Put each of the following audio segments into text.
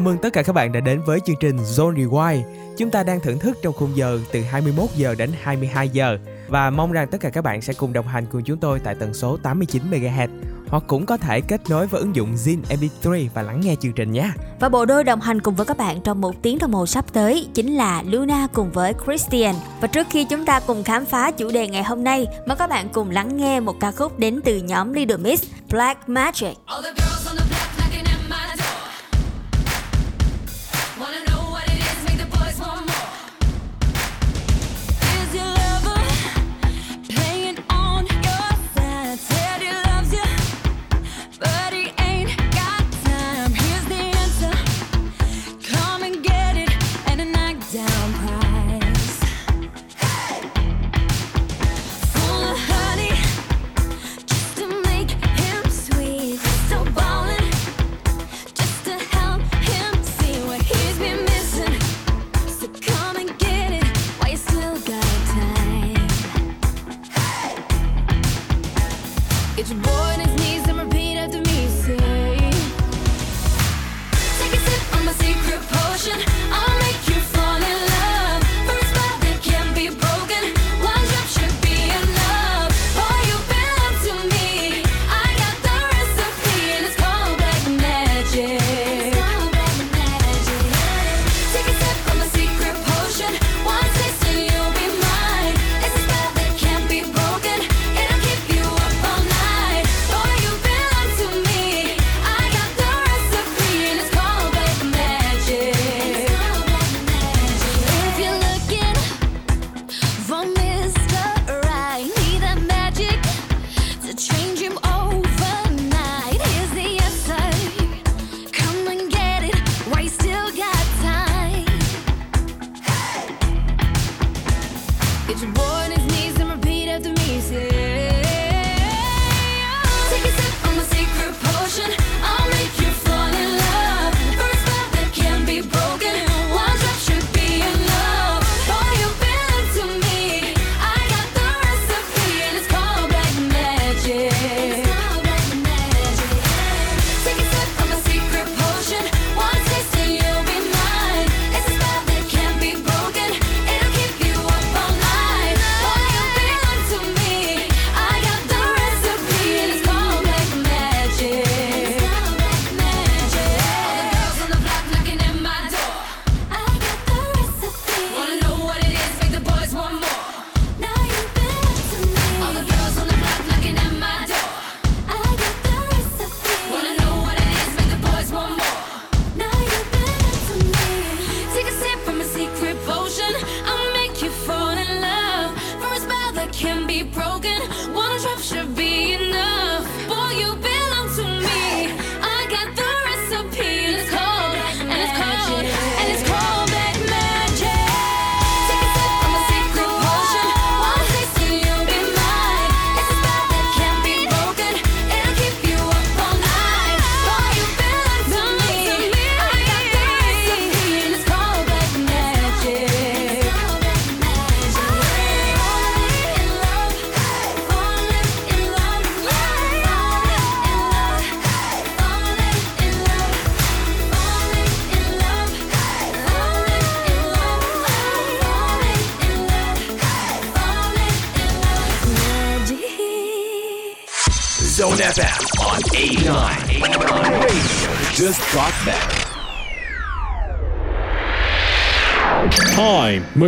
Chào mừng tất cả các bạn đã đến với chương trình Zone Rewind. Chúng ta đang thưởng thức trong khung giờ từ 21 giờ đến 22 giờ và mong rằng tất cả các bạn sẽ cùng đồng hành cùng chúng tôi tại tần số 89 MHz hoặc cũng có thể kết nối với ứng dụng Zin MP3 và lắng nghe chương trình nhé. Và bộ đôi đồng hành cùng với các bạn trong một tiếng đồng hồ sắp tới chính là Luna cùng với Christian. Và trước khi chúng ta cùng khám phá chủ đề ngày hôm nay, mời các bạn cùng lắng nghe một ca khúc đến từ nhóm Little Mix Black Magic. All the girls on the block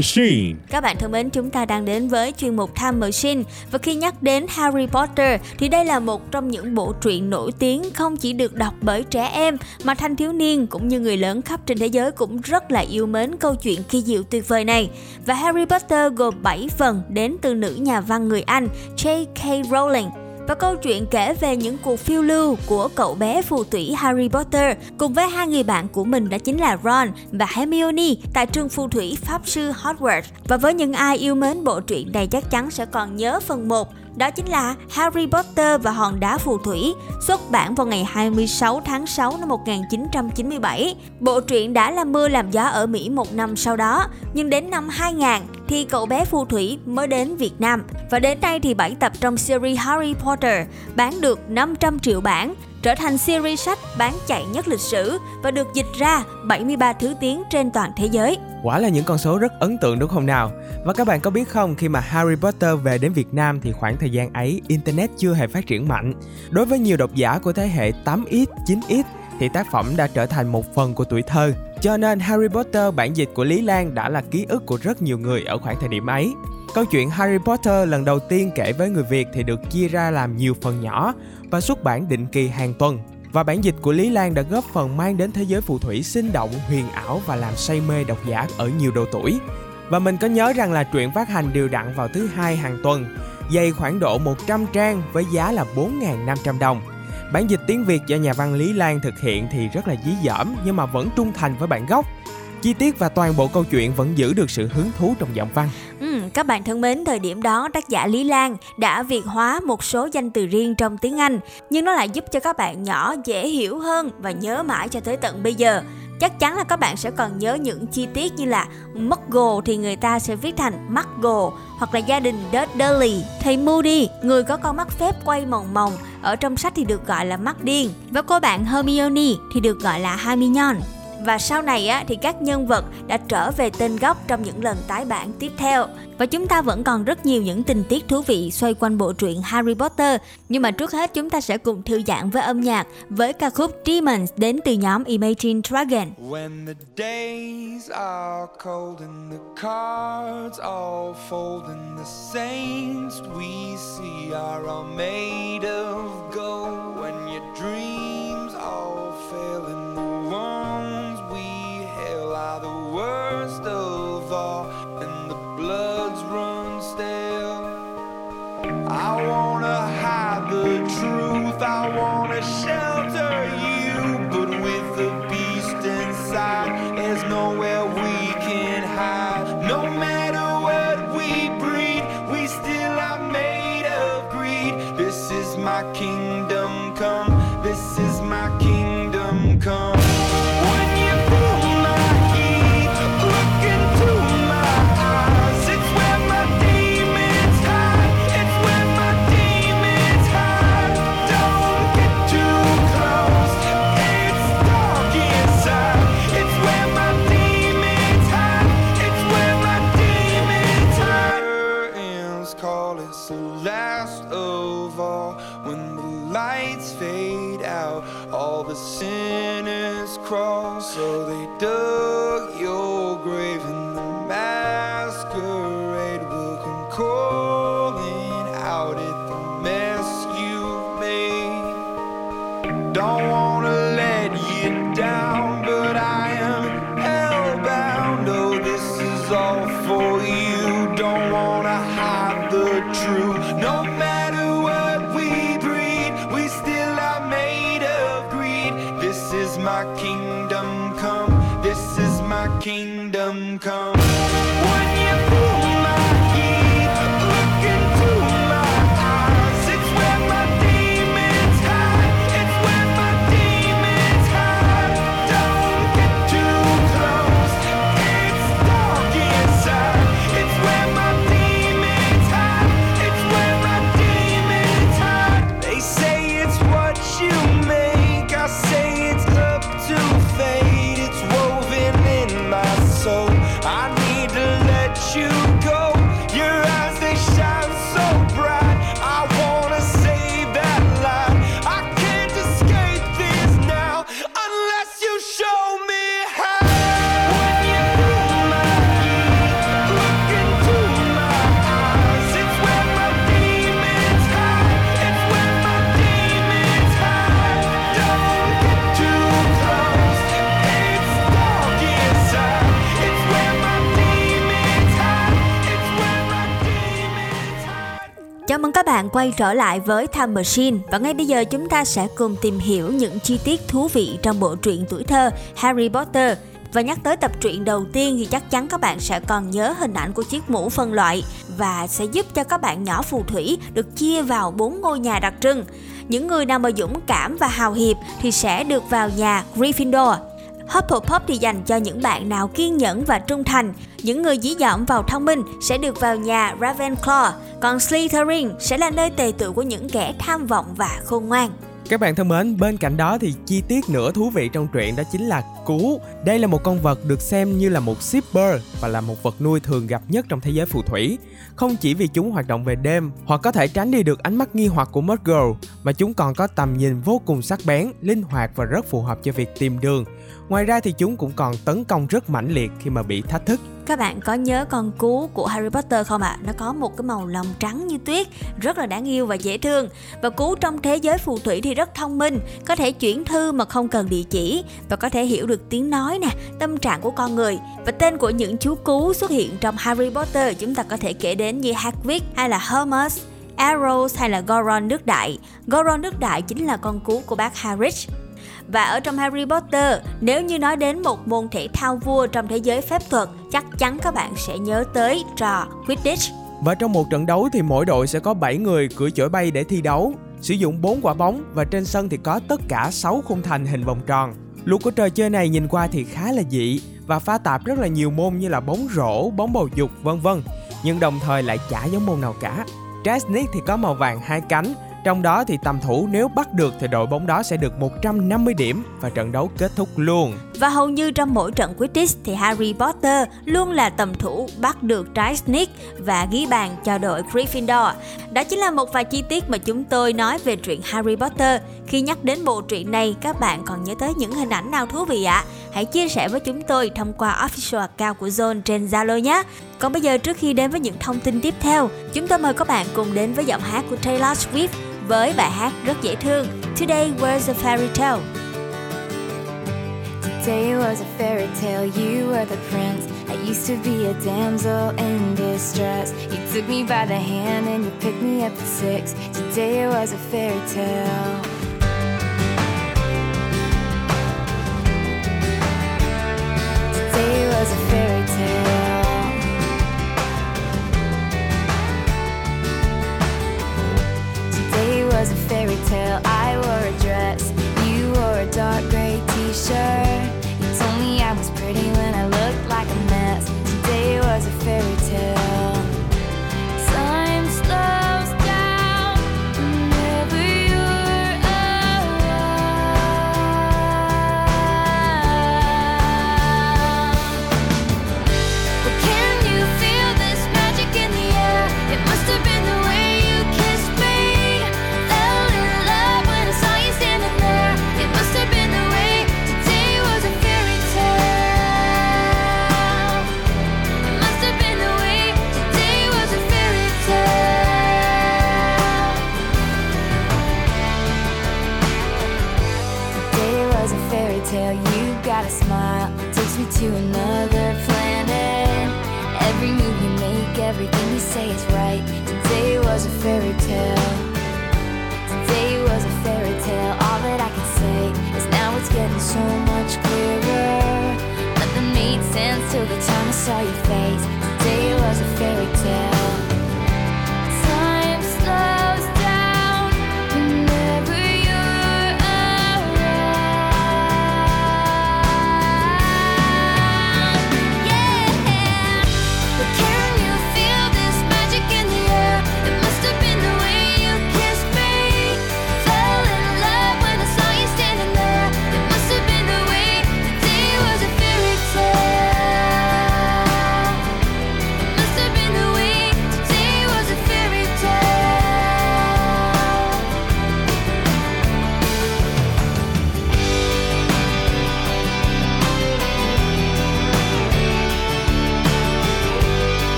Machine. Các bạn thân mến, chúng ta đang đến với chuyên mục Time Machine và khi nhắc đến Harry Potter thì đây là một trong những bộ truyện nổi tiếng không chỉ được đọc bởi trẻ em mà thanh thiếu niên cũng như người lớn khắp trên thế giới cũng rất là yêu mến câu chuyện kỳ diệu tuyệt vời này. Và Harry Potter gồm 7 phần đến từ nữ nhà văn người Anh J.K. Rowling và câu chuyện kể về những cuộc phiêu lưu của cậu bé phù thủy Harry Potter cùng với hai người bạn của mình đó chính là Ron và Hermione tại trường phù thủy Pháp sư Hogwarts. Và với những ai yêu mến bộ truyện này chắc chắn sẽ còn nhớ phần 1 đó chính là Harry Potter và hòn đá phù thủy, xuất bản vào ngày 26 tháng 6 năm 1997. Bộ truyện đã làm mưa làm gió ở Mỹ một năm sau đó, nhưng đến năm 2000 thì cậu bé phù thủy mới đến Việt Nam. Và đến nay thì 7 tập trong series Harry Potter bán được 500 triệu bản trở thành series sách bán chạy nhất lịch sử và được dịch ra 73 thứ tiếng trên toàn thế giới. Quả là những con số rất ấn tượng đúng không nào? Và các bạn có biết không, khi mà Harry Potter về đến Việt Nam thì khoảng thời gian ấy Internet chưa hề phát triển mạnh. Đối với nhiều độc giả của thế hệ 8X, 9X thì tác phẩm đã trở thành một phần của tuổi thơ. Cho nên Harry Potter bản dịch của Lý Lan đã là ký ức của rất nhiều người ở khoảng thời điểm ấy. Câu chuyện Harry Potter lần đầu tiên kể với người Việt thì được chia ra làm nhiều phần nhỏ và xuất bản định kỳ hàng tuần. Và bản dịch của Lý Lan đã góp phần mang đến thế giới phù thủy sinh động, huyền ảo và làm say mê độc giả ở nhiều độ tuổi. Và mình có nhớ rằng là truyện phát hành đều đặn vào thứ hai hàng tuần, dày khoảng độ 100 trang với giá là 4.500 đồng. Bản dịch tiếng Việt do nhà văn Lý Lan thực hiện thì rất là dí dỏm nhưng mà vẫn trung thành với bản gốc. Chi tiết và toàn bộ câu chuyện vẫn giữ được sự hứng thú trong giọng văn. Ừ, các bạn thân mến, thời điểm đó tác giả Lý Lan đã việt hóa một số danh từ riêng trong tiếng Anh, nhưng nó lại giúp cho các bạn nhỏ dễ hiểu hơn và nhớ mãi cho tới tận bây giờ. Chắc chắn là các bạn sẽ còn nhớ những chi tiết như là Muggle thì người ta sẽ viết thành Muggle hoặc là gia đình Dudley, thầy Moody, người có con mắt phép quay mòng mòng, ở trong sách thì được gọi là mắt điên và cô bạn Hermione thì được gọi là Hermione và sau này á, thì các nhân vật đã trở về tên gốc trong những lần tái bản tiếp theo. Và chúng ta vẫn còn rất nhiều những tình tiết thú vị xoay quanh bộ truyện Harry Potter. Nhưng mà trước hết chúng ta sẽ cùng thư giãn với âm nhạc với ca khúc Demons đến từ nhóm Imagine Dragon. When the days are cold and the cards all fold and the saints we see are all made of gold when your dreams all fail and are the worst of all, and the bloods run stale. I wanna hide the truth, I wanna shelter you, but with the beast inside, there's nowhere we bạn quay trở lại với Time Machine và ngay bây giờ chúng ta sẽ cùng tìm hiểu những chi tiết thú vị trong bộ truyện tuổi thơ Harry Potter. Và nhắc tới tập truyện đầu tiên thì chắc chắn các bạn sẽ còn nhớ hình ảnh của chiếc mũ phân loại và sẽ giúp cho các bạn nhỏ phù thủy được chia vào bốn ngôi nhà đặc trưng. Những người nào mà dũng cảm và hào hiệp thì sẽ được vào nhà Gryffindor. Hufflepuff thì dành cho những bạn nào kiên nhẫn và trung thành. Những người dí dỏm vào thông minh sẽ được vào nhà Ravenclaw, còn Slytherin sẽ là nơi tề tựu của những kẻ tham vọng và khôn ngoan. Các bạn thân mến, bên cạnh đó thì chi tiết nữa thú vị trong truyện đó chính là cú. Đây là một con vật được xem như là một shipper và là một vật nuôi thường gặp nhất trong thế giới phù thủy. Không chỉ vì chúng hoạt động về đêm hoặc có thể tránh đi được ánh mắt nghi hoặc của Murgle, mà chúng còn có tầm nhìn vô cùng sắc bén, linh hoạt và rất phù hợp cho việc tìm đường. Ngoài ra thì chúng cũng còn tấn công rất mãnh liệt khi mà bị thách thức. Các bạn có nhớ con cú của Harry Potter không ạ? À? Nó có một cái màu lông trắng như tuyết, rất là đáng yêu và dễ thương. Và cú trong thế giới phù thủy thì rất thông minh, có thể chuyển thư mà không cần địa chỉ và có thể hiểu được tiếng nói nè, tâm trạng của con người. Và tên của những chú cú xuất hiện trong Harry Potter chúng ta có thể kể đến như Hagrid hay là Hermes, Arrows hay là Goron nước đại. Goron nước đại chính là con cú của bác Hagrid. Và ở trong Harry Potter, nếu như nói đến một môn thể thao vua trong thế giới phép thuật, chắc chắn các bạn sẽ nhớ tới trò Quidditch. Và trong một trận đấu thì mỗi đội sẽ có 7 người cưỡi chổi bay để thi đấu, sử dụng 4 quả bóng và trên sân thì có tất cả 6 khung thành hình vòng tròn. Luật của trò chơi này nhìn qua thì khá là dị và pha tạp rất là nhiều môn như là bóng rổ, bóng bầu dục vân vân, nhưng đồng thời lại chả giống môn nào cả. Trasnik thì có màu vàng hai cánh trong đó thì tầm thủ nếu bắt được thì đội bóng đó sẽ được 150 điểm và trận đấu kết thúc luôn. Và hầu như trong mỗi trận Quidditch thì Harry Potter luôn là tầm thủ bắt được trái snake và ghi bàn cho đội Gryffindor. Đó chính là một vài chi tiết mà chúng tôi nói về truyện Harry Potter. Khi nhắc đến bộ truyện này, các bạn còn nhớ tới những hình ảnh nào thú vị ạ? À? Hãy chia sẻ với chúng tôi thông qua official account của Zone trên Zalo nhé. Còn bây giờ trước khi đến với những thông tin tiếp theo, chúng tôi mời các bạn cùng đến với giọng hát của Taylor Swift với bài hát rất dễ thương Today was a fairy tale. Today was a fairy tale, you were the prince. I used to be a damsel in distress. You took me by the hand and you picked me up at six. Today was a fairy tale. Today was a fairy answer saw your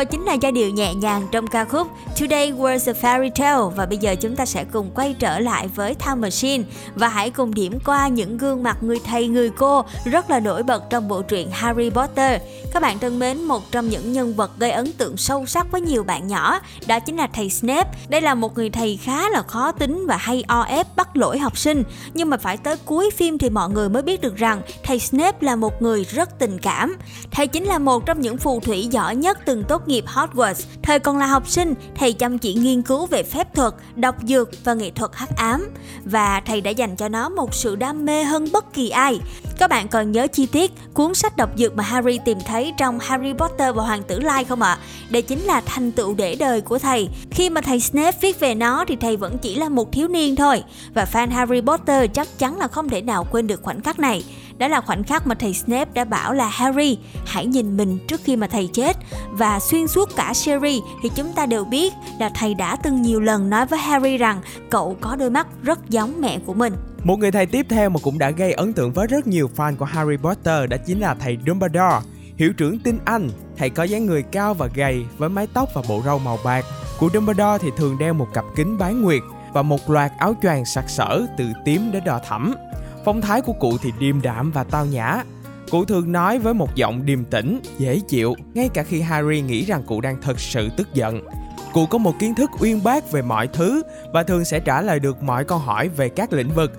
rồi chính là giai điệu nhẹ nhàng trong ca khúc Today Was a Fairy Tale và bây giờ chúng ta sẽ cùng quay trở lại với Time Machine và hãy cùng điểm qua những gương mặt người thầy người cô rất là nổi bật trong bộ truyện Harry Potter. Các bạn thân mến, một trong những nhân vật gây ấn tượng sâu sắc với nhiều bạn nhỏ đó chính là thầy Snape. Đây là một người thầy khá là khó tính và hay o ép bắt lỗi học sinh nhưng mà phải tới cuối phim thì mọi người mới biết được rằng thầy Snape là một người rất tình cảm. Thầy chính là một trong những phù thủy giỏi nhất từng tốt nghiệp Hogwarts. Thời còn là học sinh, thầy chăm chỉ nghiên cứu về phép thuật, độc dược và nghệ thuật hắc ám và thầy đã dành cho nó một sự đam mê hơn bất kỳ ai. Các bạn còn nhớ chi tiết cuốn sách độc dược mà Harry tìm thấy trong Harry Potter và Hoàng tử Lai không ạ? Đây chính là thành tựu để đời của thầy. Khi mà thầy Snape viết về nó thì thầy vẫn chỉ là một thiếu niên thôi và fan Harry Potter chắc chắn là không thể nào quên được khoảnh khắc này. Đó là khoảnh khắc mà thầy Snape đã bảo là Harry hãy nhìn mình trước khi mà thầy chết và xuyên suốt cả series thì chúng ta đều biết là thầy đã từng nhiều lần nói với Harry rằng cậu có đôi mắt rất giống mẹ của mình. Một người thầy tiếp theo mà cũng đã gây ấn tượng với rất nhiều fan của Harry Potter đó chính là thầy Dumbledore, hiệu trưởng tin Anh. Thầy có dáng người cao và gầy với mái tóc và bộ râu màu bạc. Cụ Dumbledore thì thường đeo một cặp kính bán nguyệt và một loạt áo choàng sặc sỡ từ tím đến đỏ thẫm. Phong thái của cụ thì điềm đạm và tao nhã. Cụ thường nói với một giọng điềm tĩnh, dễ chịu, ngay cả khi Harry nghĩ rằng cụ đang thật sự tức giận. Cụ có một kiến thức uyên bác về mọi thứ và thường sẽ trả lời được mọi câu hỏi về các lĩnh vực.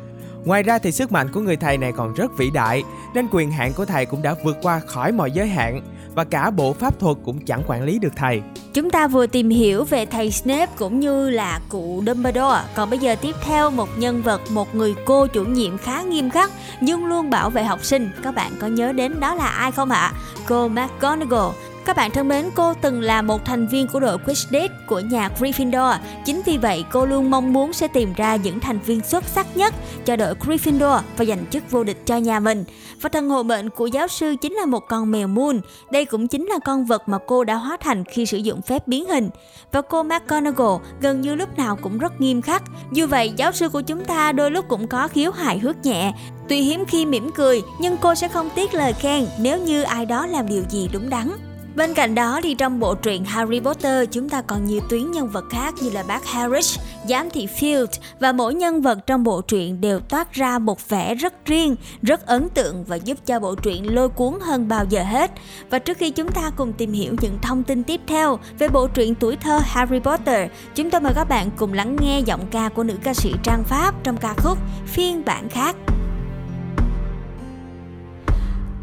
Ngoài ra thì sức mạnh của người thầy này còn rất vĩ đại, nên quyền hạn của thầy cũng đã vượt qua khỏi mọi giới hạn và cả bộ pháp thuật cũng chẳng quản lý được thầy. Chúng ta vừa tìm hiểu về thầy Snape cũng như là cụ Dumbledore. Còn bây giờ tiếp theo một nhân vật, một người cô chủ nhiệm khá nghiêm khắc nhưng luôn bảo vệ học sinh. Các bạn có nhớ đến đó là ai không ạ? Cô McGonagall. Các bạn thân mến, cô từng là một thành viên của đội Quidditch của nhà Gryffindor. Chính vì vậy, cô luôn mong muốn sẽ tìm ra những thành viên xuất sắc nhất cho đội Gryffindor và giành chức vô địch cho nhà mình. Và thần hộ mệnh của giáo sư chính là một con mèo Moon. Đây cũng chính là con vật mà cô đã hóa thành khi sử dụng phép biến hình. Và cô McGonagall gần như lúc nào cũng rất nghiêm khắc. Dù vậy, giáo sư của chúng ta đôi lúc cũng có khiếu hài hước nhẹ. Tuy hiếm khi mỉm cười, nhưng cô sẽ không tiếc lời khen nếu như ai đó làm điều gì đúng đắn. Bên cạnh đó thì trong bộ truyện Harry Potter chúng ta còn nhiều tuyến nhân vật khác như là bác Harris, giám thị Field và mỗi nhân vật trong bộ truyện đều toát ra một vẻ rất riêng, rất ấn tượng và giúp cho bộ truyện lôi cuốn hơn bao giờ hết. Và trước khi chúng ta cùng tìm hiểu những thông tin tiếp theo về bộ truyện tuổi thơ Harry Potter, chúng tôi mời các bạn cùng lắng nghe giọng ca của nữ ca sĩ Trang Pháp trong ca khúc phiên bản khác.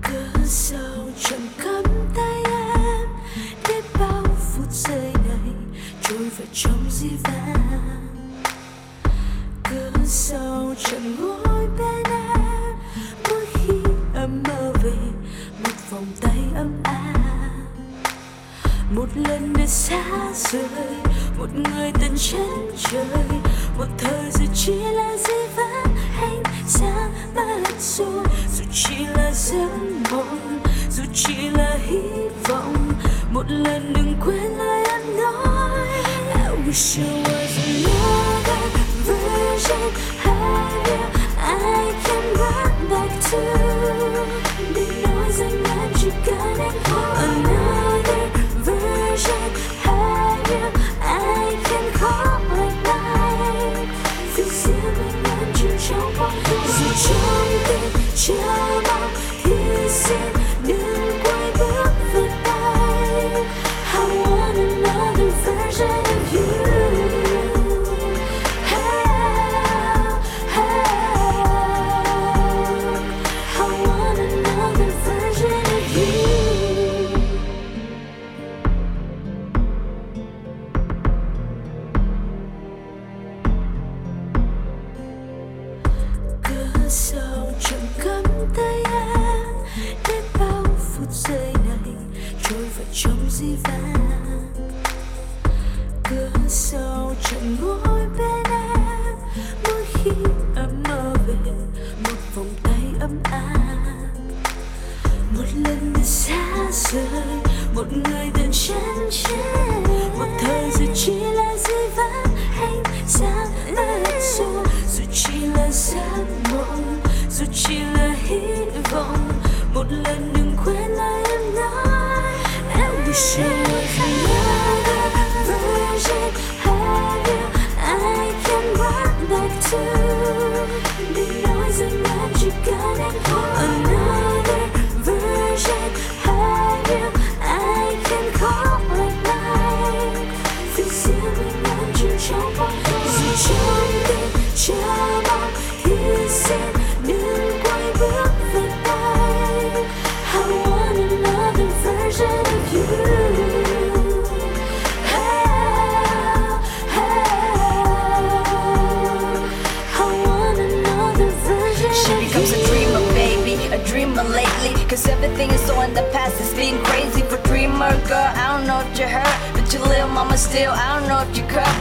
Cơn sầu trầm và trong di vang cơn sầu trầm ngồi bên em, mỗi khi em mơ về, một vòng tay ấm áp. Một lần để xa rời, một người tận chân trời. Một thời giờ chỉ là di vang anh xa mà lạnh rồi. Dù chỉ là giấc mộng, dù chỉ là hy vọng, một lần đừng quên lời em nói. Wish I was another version of you I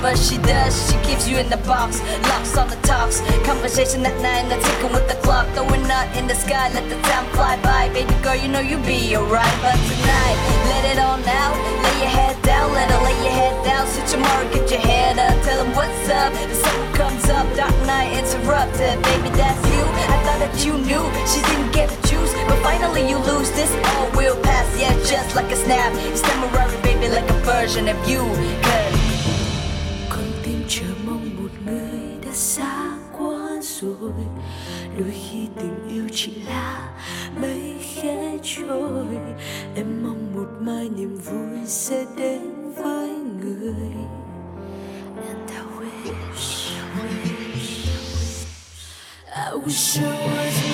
but she does. She keeps you in the box, locks on the talks. Conversation at night, and the ticking with the clock. Throwing nut in the sky, let the time fly by. Baby girl, you know you be alright, but tonight, let it all out. Lay your head down, let her lay your head down. Sit your mark, get your head up, tell them what's up. The sun comes up, dark night interrupted. Baby, that's you. I thought that you knew she didn't get to choose, but finally you lose. This all will pass, yeah, just like a snap. It's temporary, baby, like a version of you. Cause chờ mong một người đã xa quá rồi. Đôi khi tình yêu chỉ là mây khẽ trôi. Em mong một mai niềm vui sẽ đến với người. And I wish, wish, I wish I was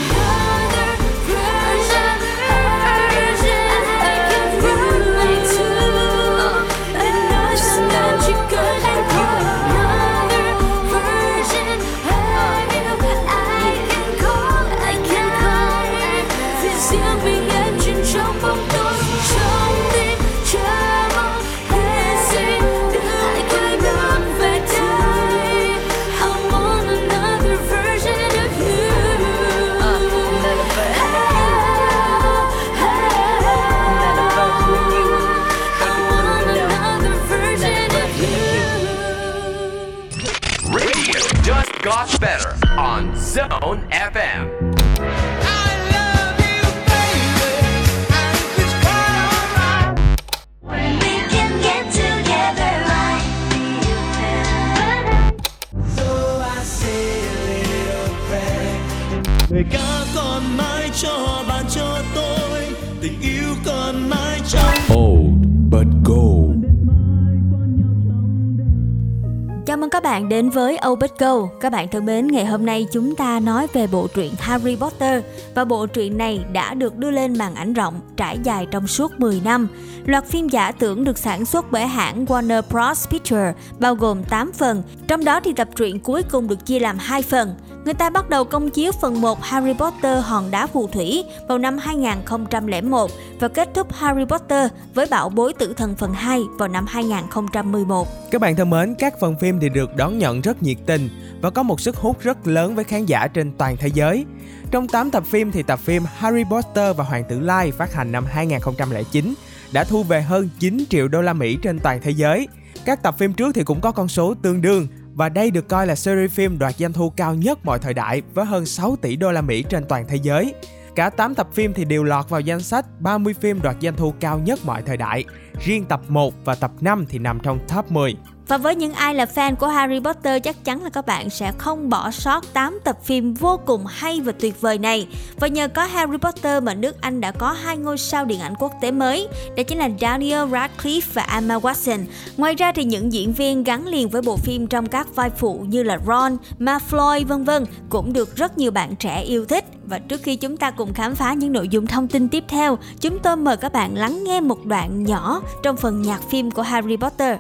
với Obit Go. Các bạn thân mến, ngày hôm nay chúng ta nói về bộ truyện Harry Potter và bộ truyện này đã được đưa lên màn ảnh rộng trải dài trong suốt 10 năm. Loạt phim giả tưởng được sản xuất bởi hãng Warner Bros Pictures bao gồm 8 phần, trong đó thì tập truyện cuối cùng được chia làm 2 phần. Người ta bắt đầu công chiếu phần 1 Harry Potter Hòn đá phù thủy vào năm 2001 và kết thúc Harry Potter với Bảo bối tử thần phần 2 vào năm 2011. Các bạn thân mến, các phần phim thì được đón nhận rất nhiệt tình và có một sức hút rất lớn với khán giả trên toàn thế giới. Trong 8 tập phim thì tập phim Harry Potter và Hoàng tử Lai phát hành năm 2009 đã thu về hơn 9 triệu đô la Mỹ trên toàn thế giới. Các tập phim trước thì cũng có con số tương đương và đây được coi là series phim đoạt doanh thu cao nhất mọi thời đại với hơn 6 tỷ đô la Mỹ trên toàn thế giới. Cả 8 tập phim thì đều lọt vào danh sách 30 phim đoạt doanh thu cao nhất mọi thời đại. Riêng tập 1 và tập 5 thì nằm trong top 10. Và với những ai là fan của Harry Potter chắc chắn là các bạn sẽ không bỏ sót 8 tập phim vô cùng hay và tuyệt vời này. Và nhờ có Harry Potter mà nước Anh đã có hai ngôi sao điện ảnh quốc tế mới, đó chính là Daniel Radcliffe và Emma Watson. Ngoài ra thì những diễn viên gắn liền với bộ phim trong các vai phụ như là Ron, Malfoy vân vân cũng được rất nhiều bạn trẻ yêu thích. Và trước khi chúng ta cùng khám phá những nội dung thông tin tiếp theo, chúng tôi mời các bạn lắng nghe một đoạn nhỏ trong phần nhạc phim của Harry Potter.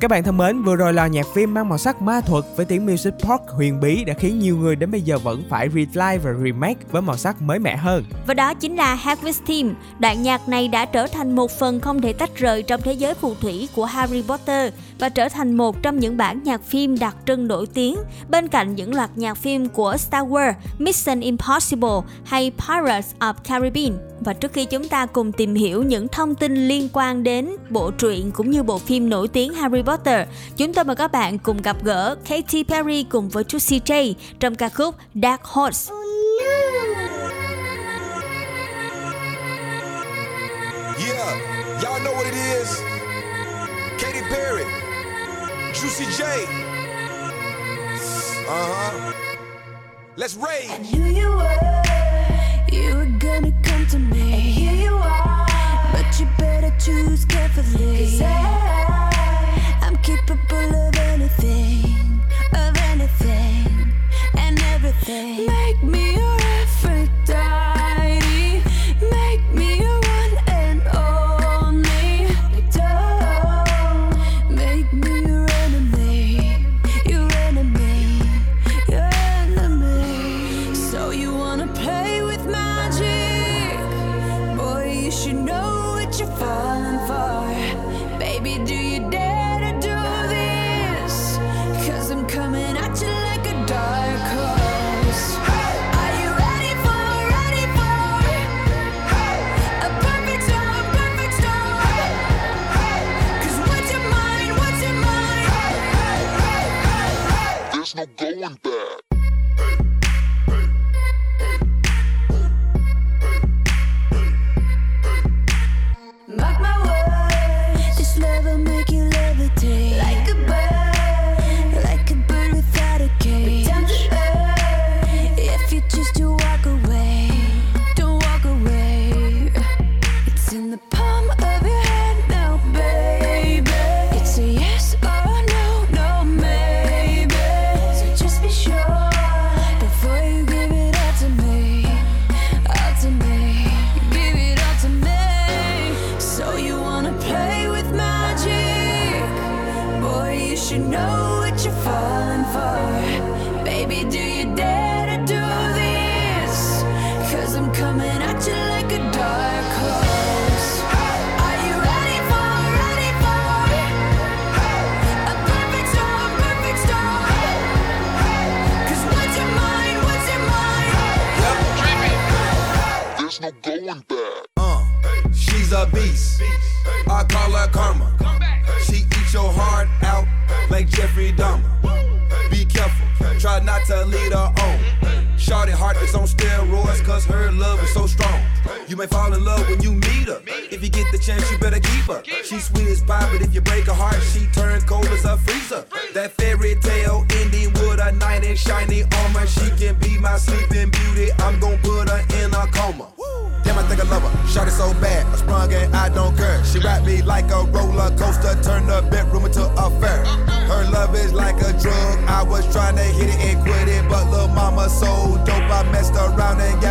Các bạn thân mến, vừa rồi là nhạc phim mang màu sắc ma thuật với tiếng music park huyền bí đã khiến nhiều người đến bây giờ vẫn phải reply và remake với màu sắc mới mẻ hơn. Và đó chính là Harvest Team. Đoạn nhạc này đã trở thành một phần không thể tách rời trong thế giới phù thủy của Harry Potter và trở thành một trong những bản nhạc phim đặc trưng nổi tiếng bên cạnh những loạt nhạc phim của Star Wars, Mission Impossible hay Pirates of Caribbean. Và trước khi chúng ta cùng tìm hiểu những thông tin liên quan đến bộ truyện cũng như bộ phim nổi tiếng Harry Potter, chúng tôi mời các bạn cùng gặp gỡ Katy Perry cùng với Juicy J trong ca khúc Dark Horse. Oh, yeah, Juicy J. Uh huh. Let's rage. knew you were, you were gonna come to me. And here you are, but you better choose carefully. Cause I, I'm capable of anything, of anything, and everything. Make me I was trying to hit it and quit it, but little mama so dope, I messed around and got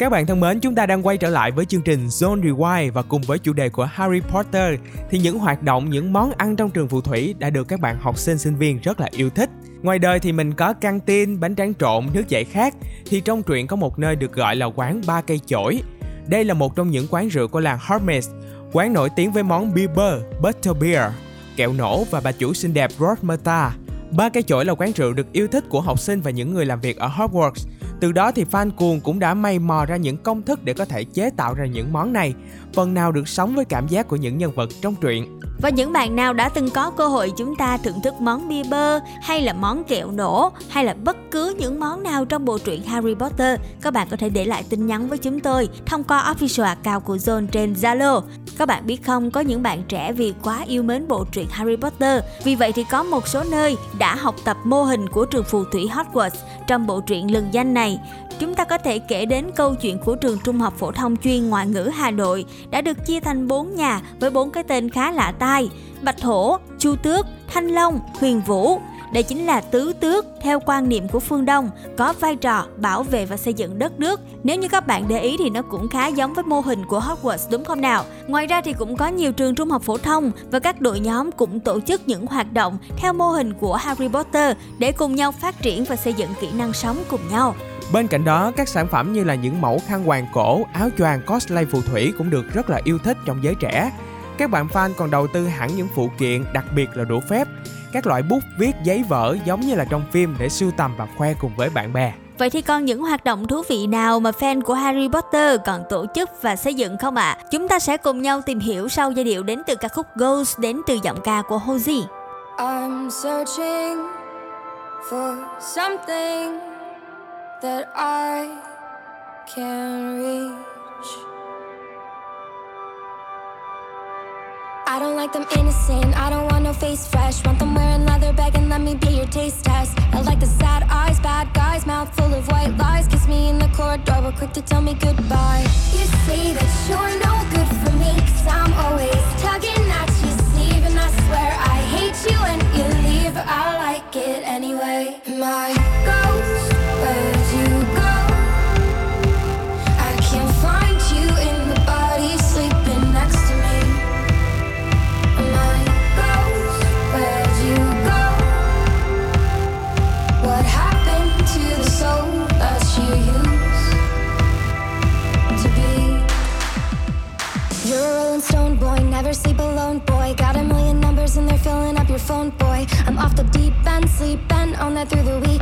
Các bạn thân mến, chúng ta đang quay trở lại với chương trình Zone Rewind và cùng với chủ đề của Harry Potter thì những hoạt động, những món ăn trong trường phù thủy đã được các bạn học sinh sinh viên rất là yêu thích. Ngoài đời thì mình có căng tin, bánh tráng trộn, nước giải khát thì trong truyện có một nơi được gọi là quán ba cây chổi. Đây là một trong những quán rượu của làng Hermes, quán nổi tiếng với món Bieber, Butterbeer, kẹo nổ và bà chủ xinh đẹp Rosmerta. Ba cây chổi là quán rượu được yêu thích của học sinh và những người làm việc ở Hogwarts. Từ đó thì fan cuồng cũng đã may mò ra những công thức để có thể chế tạo ra những món này, phần nào được sống với cảm giác của những nhân vật trong truyện. Và những bạn nào đã từng có cơ hội chúng ta thưởng thức món bia bơ hay là món kẹo nổ hay là bất cứ những món nào trong bộ truyện Harry Potter, các bạn có thể để lại tin nhắn với chúng tôi thông qua official account của Zone trên Zalo. Các bạn biết không, có những bạn trẻ vì quá yêu mến bộ truyện Harry Potter, vì vậy thì có một số nơi đã học tập mô hình của trường phù thủy Hogwarts trong bộ truyện lừng danh này. Chúng ta có thể kể đến câu chuyện của trường trung học phổ thông chuyên ngoại ngữ Hà Nội đã được chia thành 4 nhà với bốn cái tên khá lạ tai: Bạch Hổ, Chu Tước, Thanh Long, Huyền Vũ. Đây chính là tứ tước theo quan niệm của phương Đông, có vai trò bảo vệ và xây dựng đất nước. Nếu như các bạn để ý thì nó cũng khá giống với mô hình của Hogwarts đúng không nào? Ngoài ra thì cũng có nhiều trường trung học phổ thông và các đội nhóm cũng tổ chức những hoạt động theo mô hình của Harry Potter để cùng nhau phát triển và xây dựng kỹ năng sống cùng nhau. Bên cạnh đó, các sản phẩm như là những mẫu khăn quàng cổ, áo choàng cosplay phù thủy cũng được rất là yêu thích trong giới trẻ. Các bạn fan còn đầu tư hẳn những phụ kiện, đặc biệt là đũa phép, các loại bút viết giấy vở giống như là trong phim để sưu tầm và khoe cùng với bạn bè. Vậy thì còn những hoạt động thú vị nào mà fan của Harry Potter còn tổ chức và xây dựng không ạ? À? Chúng ta sẽ cùng nhau tìm hiểu sau giai điệu đến từ ca khúc Ghost đến từ giọng ca của Hozi. I'm searching for something that I can reach. I don't like them innocent, I don't want no face fresh. Want them wearing leather bag and let me be your taste test. I like the sad eyes, bad guys, mouth full of white lies. Kiss me in the corridor, were quick to tell me goodbye. You say that you're no good for me, cause I'm always tugging at your sleeve. And I swear I hate you and you leave, I like it anyway. My God. Off the deep end, sleeping on that through the weekend.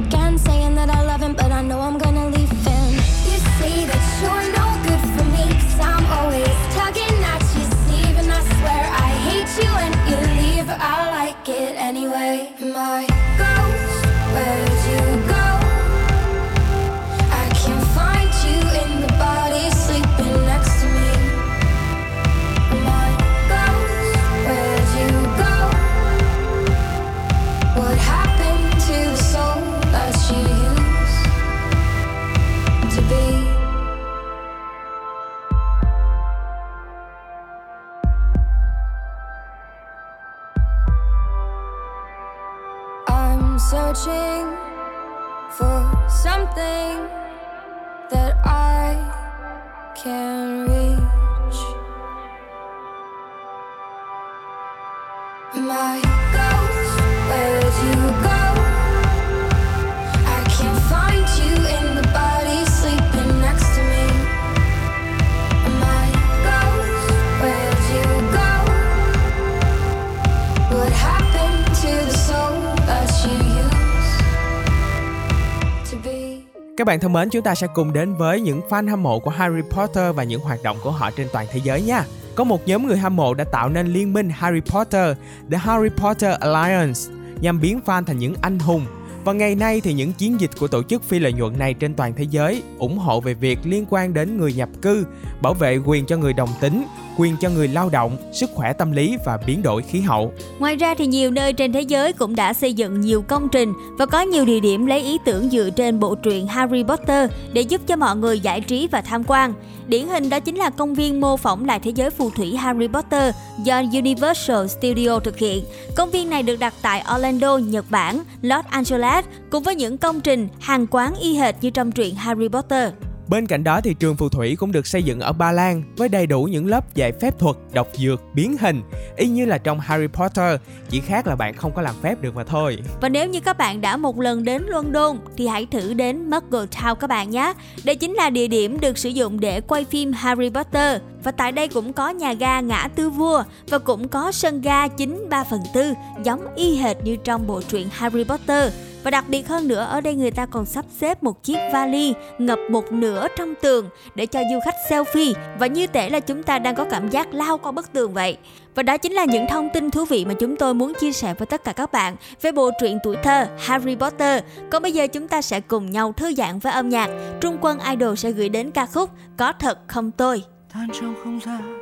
Các bạn thân mến, chúng ta sẽ cùng đến với những fan hâm mộ của Harry Potter và những hoạt động của họ trên toàn thế giới nha. Có một nhóm người hâm mộ đã tạo nên liên minh Harry Potter, The Harry Potter Alliance, nhằm biến fan thành những anh hùng. Và ngày nay thì những chiến dịch của tổ chức phi lợi nhuận này trên toàn thế giới ủng hộ về việc liên quan đến người nhập cư, bảo vệ quyền cho người đồng tính, quyền cho người lao động, sức khỏe tâm lý và biến đổi khí hậu. Ngoài ra thì nhiều nơi trên thế giới cũng đã xây dựng nhiều công trình và có nhiều địa điểm lấy ý tưởng dựa trên bộ truyện Harry Potter để giúp cho mọi người giải trí và tham quan. Điển hình đó chính là công viên mô phỏng lại thế giới phù thủy Harry Potter do Universal Studio thực hiện. Công viên này được đặt tại Orlando, Nhật Bản, Los Angeles cùng với những công trình, hàng quán y hệt như trong truyện Harry Potter. Bên cạnh đó thì trường phù thủy cũng được xây dựng ở Ba Lan với đầy đủ những lớp dạy phép thuật, độc dược, biến hình, y như là trong Harry Potter, chỉ khác là bạn không có làm phép được mà thôi. Và nếu như các bạn đã một lần đến London thì hãy thử đến Muggle Town các bạn nhé. Đây chính là địa điểm được sử dụng để quay phim Harry Potter. Và tại đây cũng có nhà ga ngã tư vua và cũng có sân ga 9 3 phần tư giống y hệt như trong bộ truyện Harry Potter. Và đặc biệt hơn nữa, ở đây người ta còn sắp xếp một chiếc vali ngập một nửa trong tường để cho du khách selfie và như thể là chúng ta đang có cảm giác lao qua bức tường vậy. Và đó chính là những thông tin thú vị mà chúng tôi muốn chia sẻ với tất cả các bạn về bộ truyện tuổi thơ Harry Potter. Còn bây giờ chúng ta sẽ cùng nhau thư giãn với âm nhạc. Trung Quân Idol sẽ gửi đến ca khúc Có thật không tôi. Tan trong không gian,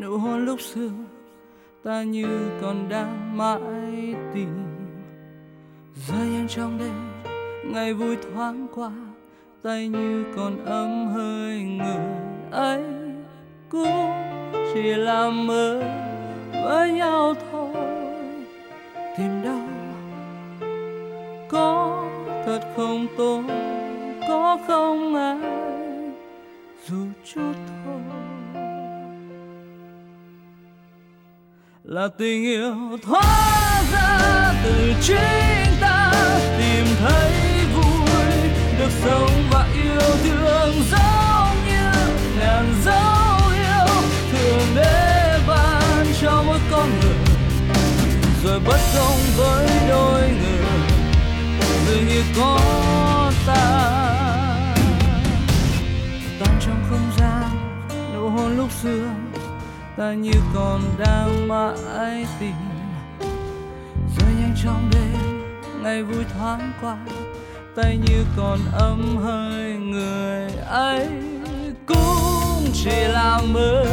nụ hôn lúc xưa, ta như còn đang mãi tìm rơi yên trong đêm, ngày vui thoáng qua, tay như còn ấm hơi người ấy. Cũng chỉ là mơ với nhau thôi. Tìm đâu? Có thật không tôi có không ai, dù chút thôi. Là tình yêu thoát ra từ chính ta, tìm thấy vui, được sống và yêu thương giống như ngàn dấu yêu. Thường để ban cho mỗi con người, rồi bất công với đôi người dường như có ta. Tan trong không gian, nụ hôn lúc xưa ta như còn đang mãi tìm rồi nhanh trong đêm, ngày vui thoáng qua tay như còn ấm hơi người ấy cũng chỉ là mơ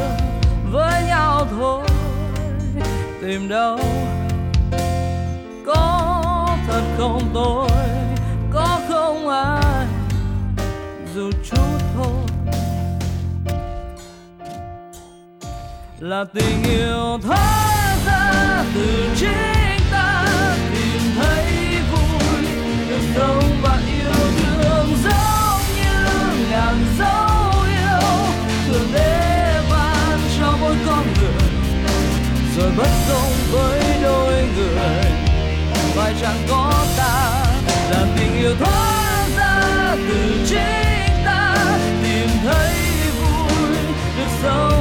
với nhau thôi tìm đâu có thật không tôi có không ai dù chút là tình yêu thoát ra từ chính ta, tìm thấy vui được sống và yêu thương giống như ngàn dấu yêu thường để ban cho mỗi con người, rồi bất công với đôi người. Phải chẳng có ta là tình yêu thoát ra từ chính ta, tìm thấy vui, được sống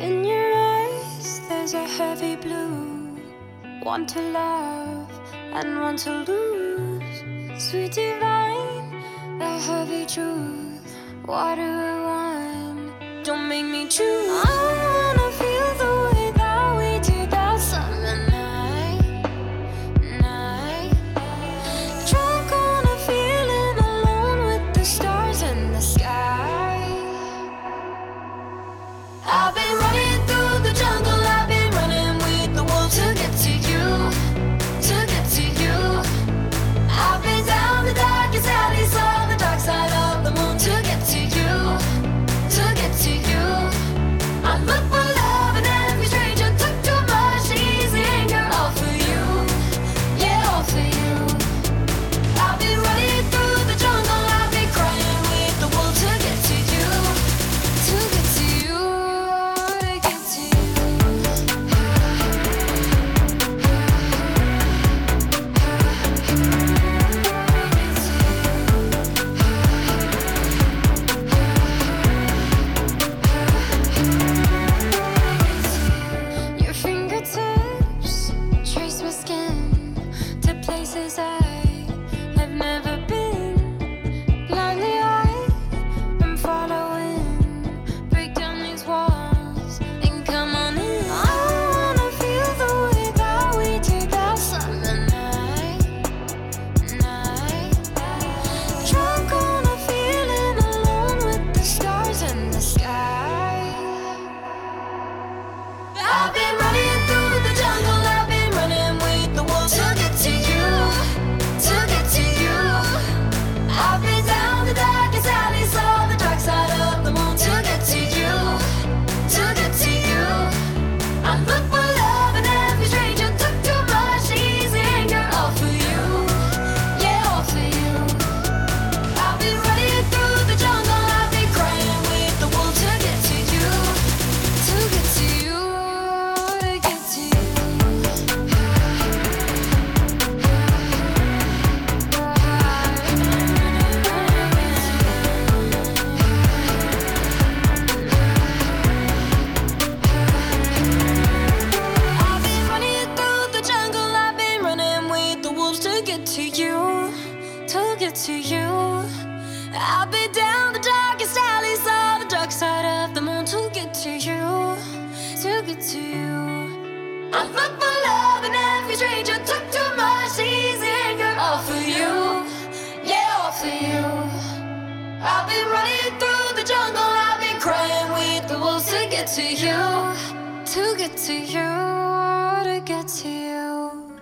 In your eyes, there's a heavy blue. One to love and one to lose. Sweet divine, the heavy truth. Water or wine, don't make me choose. I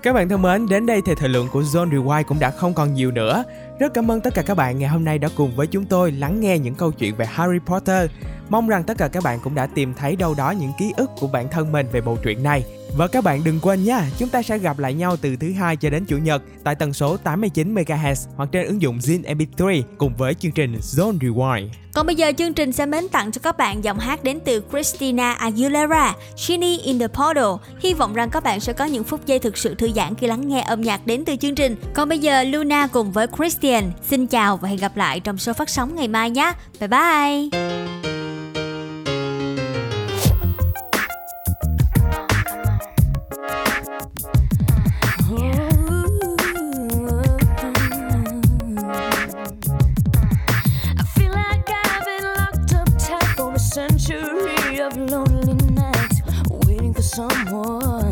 Các bạn thân mến, đến đây thì thời lượng của Zone Rewind cũng đã không còn nhiều nữa. Rất cảm ơn tất cả các bạn ngày hôm nay đã cùng với chúng tôi lắng nghe những câu chuyện về Harry Potter. Mong rằng tất cả các bạn cũng đã tìm thấy đâu đó những ký ức của bản thân mình về bộ truyện này. Và các bạn đừng quên nha, chúng ta sẽ gặp lại nhau từ thứ hai cho đến chủ nhật tại tần số 89 MHz hoặc trên ứng dụng Zin MP3 cùng với chương trình Zone Rewind. Còn bây giờ chương trình sẽ mến tặng cho các bạn giọng hát đến từ Christina Aguilera, Genie in the Portal. Hy vọng rằng các bạn sẽ có những phút giây thực sự thư giãn khi lắng nghe âm nhạc đến từ chương trình. Còn bây giờ Luna cùng với Christian xin chào và hẹn gặp lại trong số phát sóng ngày mai nhé. Bye bye! Century of lonely nights, waiting for someone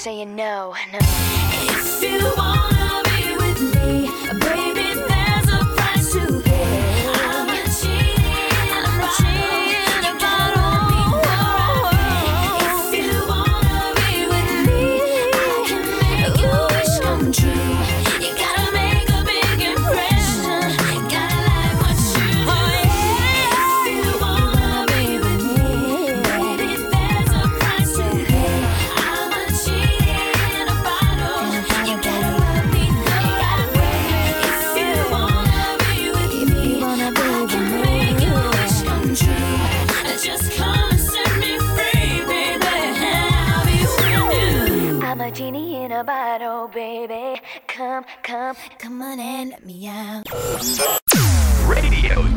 saying no, no.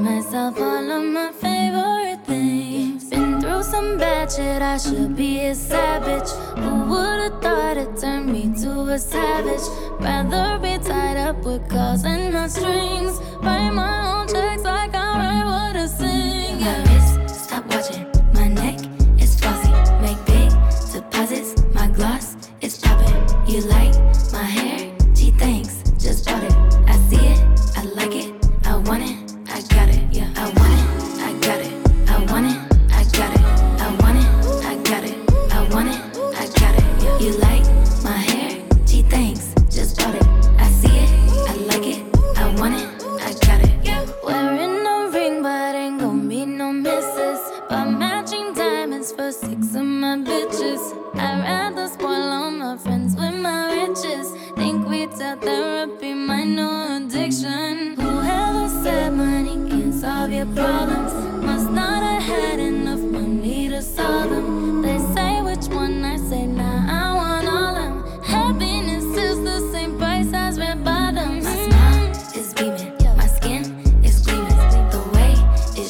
myself all of my favorite things. Been through some bad shit, I should be a savage. Who would've thought it turned me to a savage? Rather be tied up with calls and not strings. Write my own checks like I write what I sing. Yeah. Stop watching.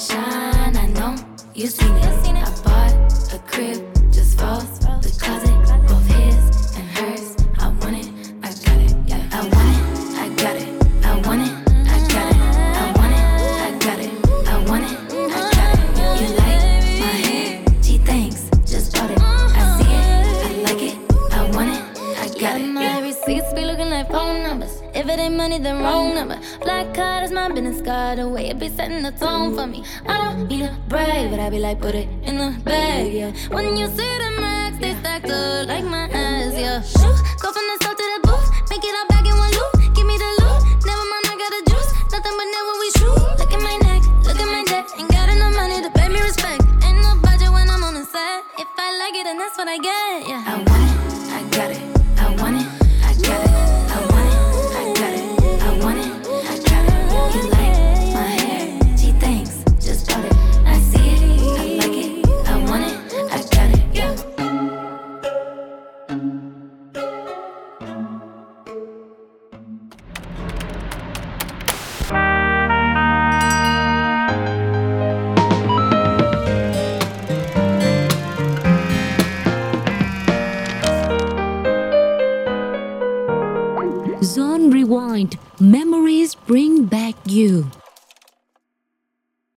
shine. I know you seen it. I bought a crib in the sky, the way it be setting the tone for me. I don't mean to brag, but I be like, put it in the bag, yeah. When you see the max, they stack up like my ass, yeah.